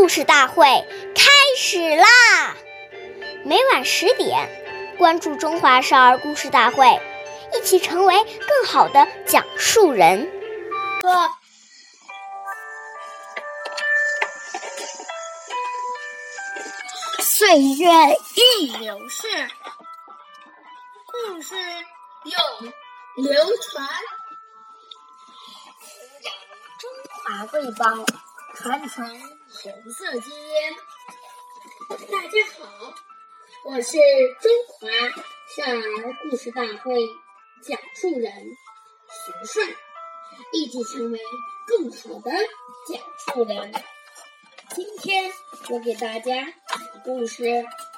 故事大会开始啦！每晚十点，关注《中华少儿故事大会》，一起成为更好的讲述人。岁月易流逝，故事永流传。中华瑰宝，传承红色基因。大家好，我是中华少儿故事大会讲述人徐顺，一起成为更好的讲述人。今天我给大家讲的故事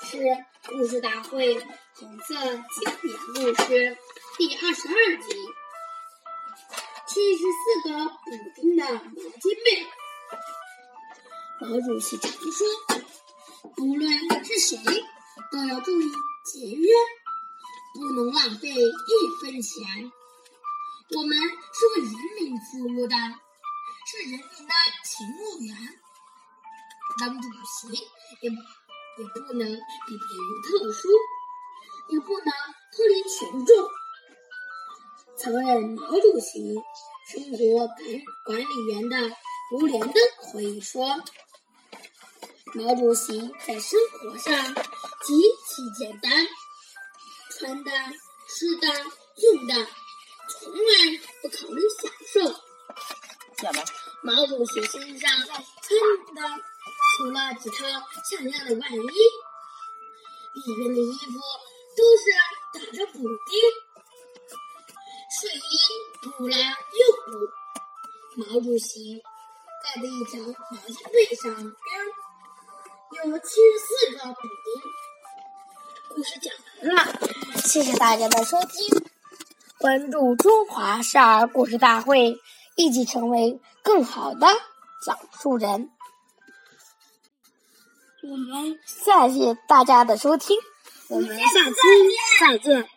是《故事大会红色经典故事》第二十二集：七十四个补丁的毛巾被。毛主席常说，不论是谁，都要注意节约，不能浪费一分钱。我们是为人民服务的，是人民的勤务员。当主席也也不能比别人特殊，也不能脱离群众。曾任毛主席生活管管理员的吴连登回忆说：“毛主席在生活上极其简单，穿的、吃的、用的，从来不考虑享受。毛主席身上穿的。”除了几套像样的外衣，里面的衣服都是打着补丁，睡衣补了又补。毛主席盖的一条毛巾被上边有七十四个补丁。故事讲完了，谢谢大家的收听，关注中华少儿故事大会，一起成为更好的讲述人。我们谢谢大家的收听，我们下期再见。